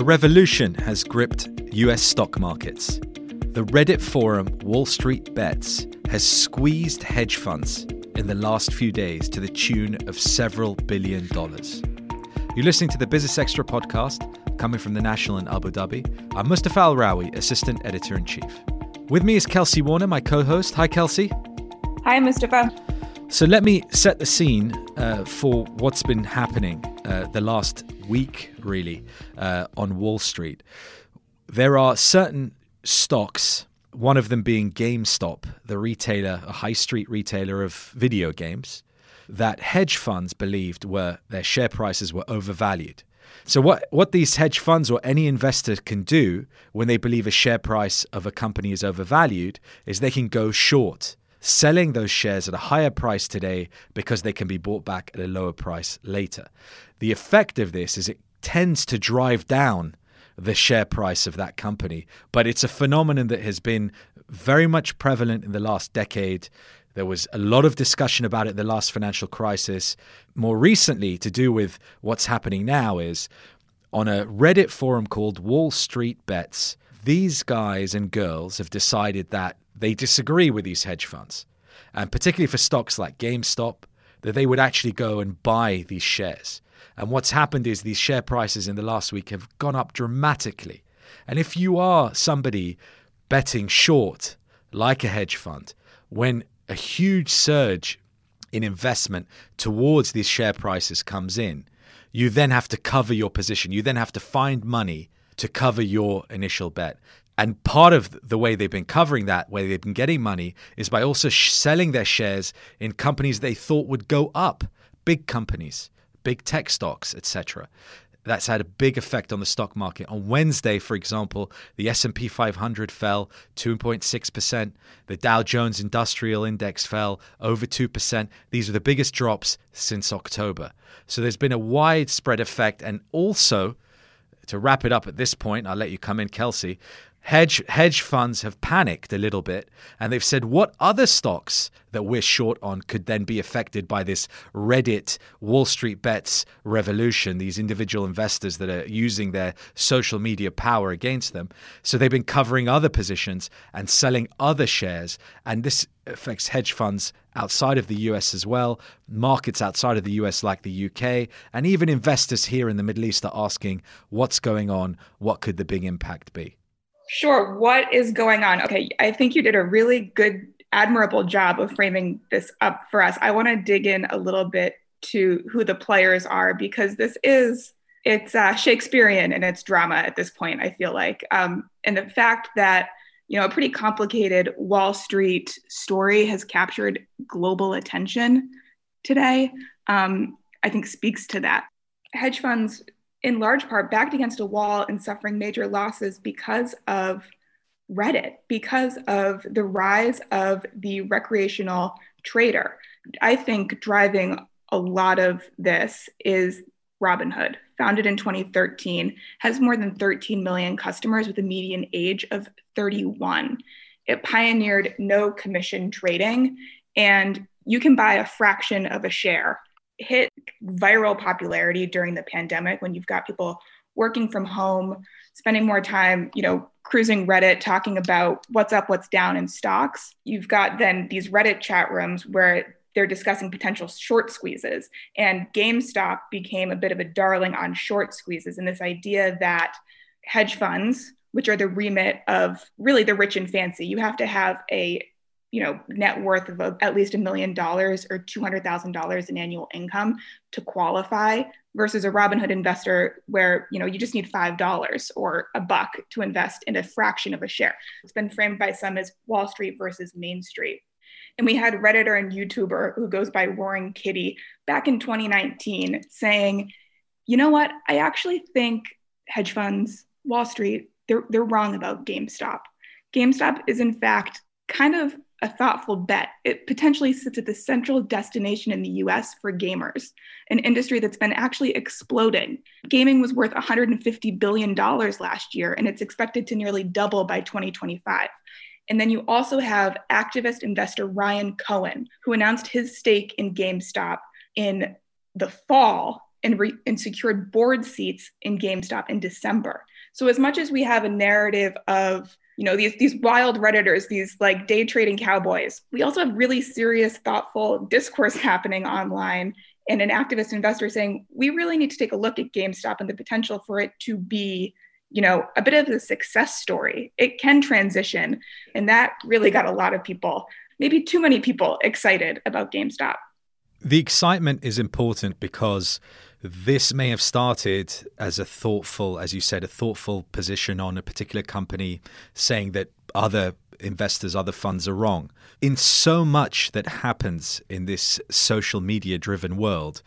A revolution has gripped US stock markets. The Reddit forum Wall Street Bets has squeezed hedge funds in the last few days to the tune of several billion dollars. You're listening to the Business Extra podcast coming from the National in Abu Dhabi. I'm Mustafa Al Rawi, Assistant Editor in Chief. With me is Kelsey Warner, my co host. Hi, Kelsey. Hi, Mustafa. So let me set the scene uh, for what's been happening uh, the last week, really, uh, on Wall Street. There are certain stocks, one of them being GameStop, the retailer, a high street retailer of video games, that hedge funds believed were their share prices were overvalued. So what what these hedge funds or any investor can do when they believe a share price of a company is overvalued is they can go short selling those shares at a higher price today because they can be bought back at a lower price later. The effect of this is it tends to drive down the share price of that company, but it's a phenomenon that has been very much prevalent in the last decade. There was a lot of discussion about it in the last financial crisis. More recently, to do with what's happening now, is on a Reddit forum called Wall Street Bets, these guys and girls have decided that they disagree with these hedge funds, and particularly for stocks like GameStop, that they would actually go and buy these shares. And what's happened is these share prices in the last week have gone up dramatically. And if you are somebody betting short, like a hedge fund, when a huge surge in investment towards these share prices comes in, you then have to cover your position. You then have to find money to cover your initial bet. And part of the way they've been covering that, where they've been getting money, is by also sh- selling their shares in companies they thought would go up, big companies, big tech stocks, etc. That's had a big effect on the stock market. On Wednesday, for example, the S&P 500 fell 2.6%. The Dow Jones Industrial Index fell over 2%. These are the biggest drops since October. So there's been a widespread effect and also to wrap it up at this point, I'll let you come in, Kelsey hedge hedge funds have panicked a little bit and they've said what other stocks that we're short on could then be affected by this Reddit Wall Street bets revolution these individual investors that are using their social media power against them? So they've been covering other positions and selling other shares and this affects hedge funds outside of the US as well markets outside of the US like the UK and even investors here in the Middle East are asking what's going on? What could the big impact be Sure. What is going on? Okay, I think you did a really good, admirable job of framing this up for us. I want to dig in a little bit to who the players are because this is it's uh, Shakespearean in its drama at this point. I feel like, um, and the fact that you know a pretty complicated Wall Street story has captured global attention today, um, I think speaks to that. Hedge funds in large part backed against a wall and suffering major losses because of Reddit, because of the rise of the recreational trader. I think driving a lot of this is Robinhood, founded in 2013, has more than 13 million customers with a median age of 31. It pioneered no commission trading, and you can buy a fraction of a share hit viral popularity during the pandemic when you've got people working from home, spending more time, you know, cruising Reddit, talking about what's up, what's down in stocks. You've got then these Reddit chat rooms where they're discussing potential short squeezes. And GameStop became a bit of a darling on short squeezes and this idea that hedge funds, which are the remit of really the rich and fancy, you have to have a you know net worth of a, at least a million dollars or $200,000 in annual income to qualify versus a Robinhood investor where you know you just need $5 or a buck to invest in a fraction of a share. It's been framed by some as Wall Street versus Main Street. And we had Redditor and YouTuber who goes by Roaring Kitty back in 2019 saying, you know what? I actually think hedge funds, Wall Street, they're, they're wrong about GameStop. GameStop is, in fact, kind of a thoughtful bet. It potentially sits at the central destination in the US for gamers, an industry that's been actually exploding. Gaming was worth $150 billion last year, and it's expected to nearly double by 2025. And then you also have activist investor Ryan Cohen, who announced his stake in GameStop in the fall and, re- and secured board seats in GameStop in December. So as much as we have a narrative of you know these these wild redditors these like day trading cowboys. We also have really serious thoughtful discourse happening online and an activist investor saying we really need to take a look at gamestop and the potential for it to be you know a bit of a success story. It can transition. And that really got a lot of people maybe too many people excited about gamestop. The excitement is important because this may have started as a thoughtful, as you said, a thoughtful position on a particular company, saying that other investors, other funds are wrong. In so much that happens in this social media driven world,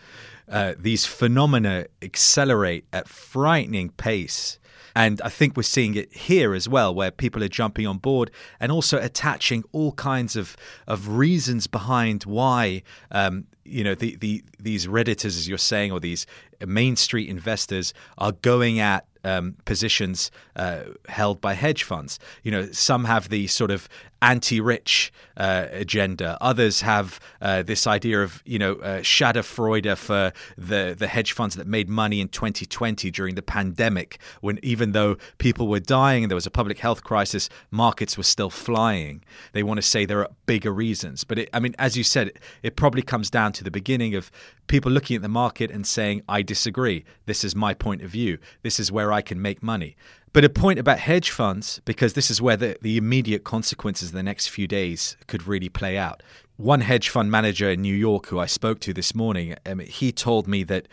uh, these phenomena accelerate at frightening pace. And I think we're seeing it here as well, where people are jumping on board and also attaching all kinds of, of reasons behind why um, you know the, the these redditors as you're saying or these main street investors are going at um, positions uh, held by hedge funds. You know, some have the sort of anti-rich uh, agenda. Others have uh, this idea of you know uh, Schadenfreude for the the hedge funds that made money in 2020 during the pandemic, when even though people were dying and there was a public health crisis, markets were still flying. They want to say there are bigger reasons, but it, I mean, as you said, it, it probably comes down to the beginning of people looking at the market and saying, "I disagree. This is my point of view. This is where I can make money." But a point about hedge funds, because this is where the, the immediate consequences of the next few days could really play out. One hedge fund manager in New York who I spoke to this morning, um, he told me that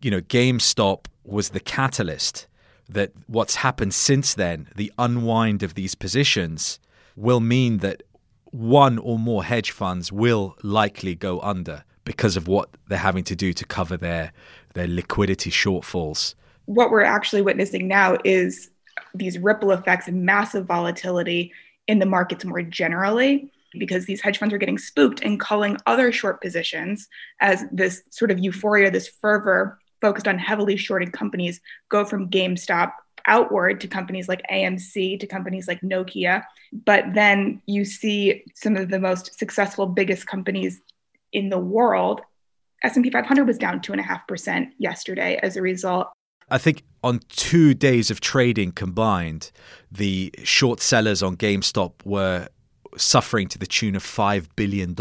you know GameStop was the catalyst. That what's happened since then, the unwind of these positions, will mean that one or more hedge funds will likely go under because of what they're having to do to cover their their liquidity shortfalls what we're actually witnessing now is these ripple effects and massive volatility in the markets more generally because these hedge funds are getting spooked and calling other short positions as this sort of euphoria, this fervor focused on heavily shorted companies go from GameStop outward to companies like AMC, to companies like Nokia. But then you see some of the most successful, biggest companies in the world. S&P 500 was down 2.5% yesterday as a result I think on two days of trading combined, the short sellers on GameStop were suffering to the tune of $5 billion.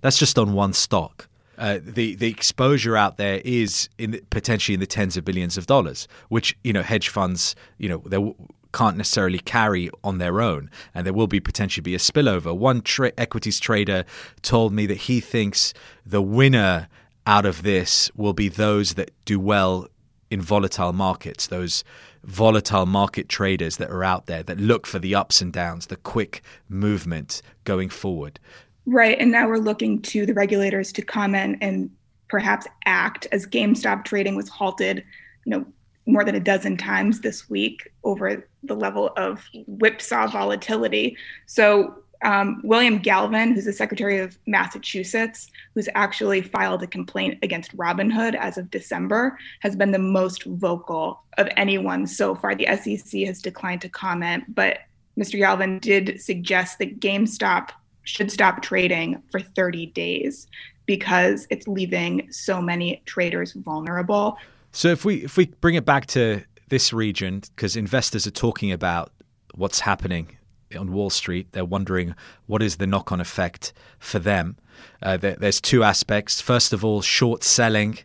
That's just on one stock. Uh, the the exposure out there is in potentially in the tens of billions of dollars, which you know hedge funds you know they can't necessarily carry on their own, and there will be potentially be a spillover. One tra- equities trader told me that he thinks the winner out of this will be those that do well in volatile markets, those volatile market traders that are out there that look for the ups and downs, the quick movement going forward. Right. And now we're looking to the regulators to comment and perhaps act as GameStop trading was halted, you know, more than a dozen times this week over the level of whipsaw volatility. So um, William Galvin, who's the Secretary of Massachusetts, who's actually filed a complaint against Robinhood as of December, has been the most vocal of anyone so far. The SEC has declined to comment, but Mr. Galvin did suggest that GameStop should stop trading for 30 days because it's leaving so many traders vulnerable. So if we if we bring it back to this region because investors are talking about what's happening on Wall Street. They're wondering what is the knock on effect for them. Uh, there, there's two aspects. First of all, short selling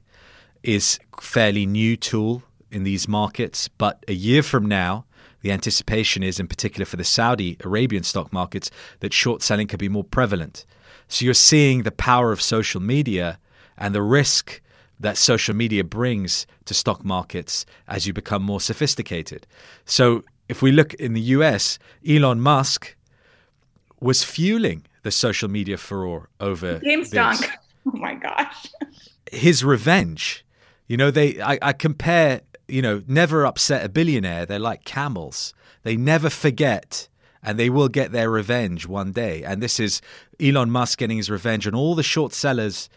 is fairly new tool in these markets, but a year from now, the anticipation is, in particular for the Saudi Arabian stock markets, that short selling could be more prevalent. So you're seeing the power of social media and the risk that social media brings to stock markets as you become more sophisticated. So if we look in the US, Elon Musk was fueling the social media furor over GameStop. Oh my gosh. His revenge. You know, they I, I compare, you know, never upset a billionaire. They're like camels. They never forget and they will get their revenge one day. And this is Elon Musk getting his revenge on all the short sellers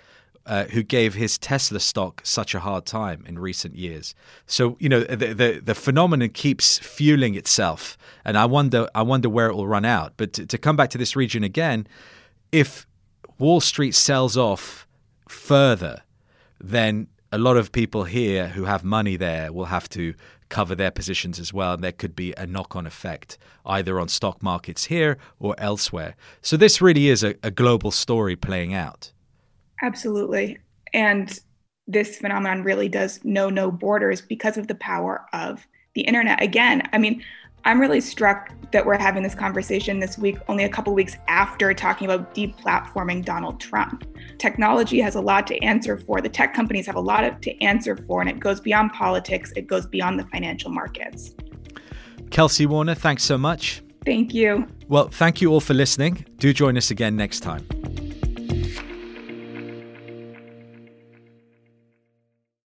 uh, who gave his Tesla stock such a hard time in recent years. So you know the, the, the phenomenon keeps fueling itself, and I wonder I wonder where it will run out. But to, to come back to this region again, if Wall Street sells off further, then a lot of people here who have money there will have to cover their positions as well. And there could be a knock on effect either on stock markets here or elsewhere. So this really is a, a global story playing out. Absolutely. And this phenomenon really does know no borders because of the power of the internet. Again, I mean, I'm really struck that we're having this conversation this week, only a couple weeks after talking about deplatforming Donald Trump. Technology has a lot to answer for. The tech companies have a lot to answer for, and it goes beyond politics, it goes beyond the financial markets. Kelsey Warner, thanks so much. Thank you. Well, thank you all for listening. Do join us again next time.